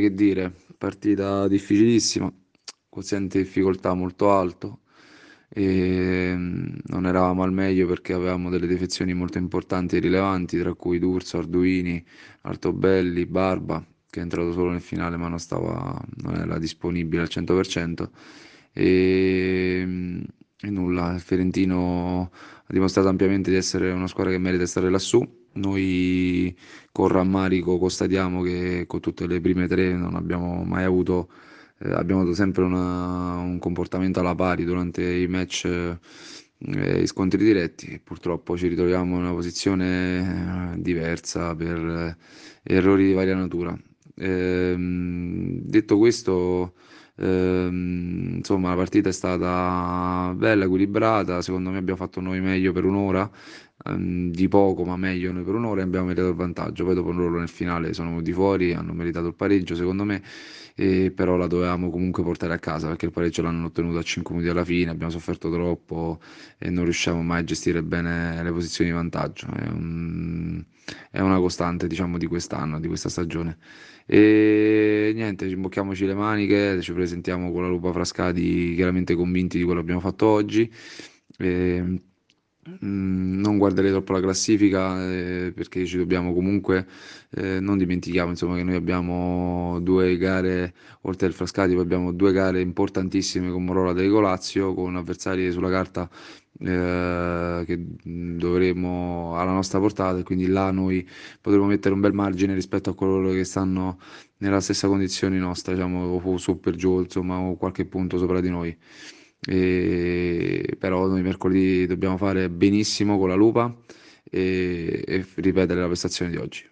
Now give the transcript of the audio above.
Che dire, partita difficilissima, quoziente difficoltà molto alto e mm, non eravamo al meglio perché avevamo delle defezioni molto importanti e rilevanti, tra cui D'Urso, Arduini, Altobelli, Barba, che è entrato solo nel finale ma non stava, non era disponibile al 100%. E, mm, e nulla, il Fiorentino ha dimostrato ampiamente di essere una squadra che merita di stare lassù. Noi con rammarico constatiamo che con tutte le prime tre non abbiamo mai avuto, eh, abbiamo avuto sempre una, un comportamento alla pari durante i match eh, e scontri diretti purtroppo ci ritroviamo in una posizione eh, diversa per eh, errori di varia natura. Ehm, detto questo, ehm, insomma, la partita è stata bella, equilibrata. Secondo me abbiamo fatto noi meglio per un'ora, ehm, di poco, ma meglio noi per un'ora e abbiamo meritato il vantaggio. Poi dopo loro nel finale sono venuti fuori, hanno meritato il pareggio, secondo me, e però la dovevamo comunque portare a casa perché il pareggio l'hanno ottenuto a 5 minuti alla fine. Abbiamo sofferto troppo e non riusciamo mai a gestire bene le posizioni di vantaggio. È un è una costante, diciamo, di quest'anno, di questa stagione. E niente, ci imbocchiamoci le maniche, ci presentiamo con la Lupa Frascati chiaramente convinti di quello che abbiamo fatto oggi. E, mm, non guarderei troppo la classifica eh, perché ci dobbiamo comunque, eh, non dimentichiamo insomma, che noi abbiamo due gare, oltre al Frascati, abbiamo due gare importantissime con Morola del Golazio, con avversari sulla carta eh, che dovremo alla nostra portata e quindi là noi potremo mettere un bel margine rispetto a coloro che stanno nella stessa condizione nostra, diciamo, o su per giù, insomma, o qualche punto sopra di noi. E, però noi mercoledì dobbiamo fare benissimo con la lupa e, e ripetere la prestazione di oggi.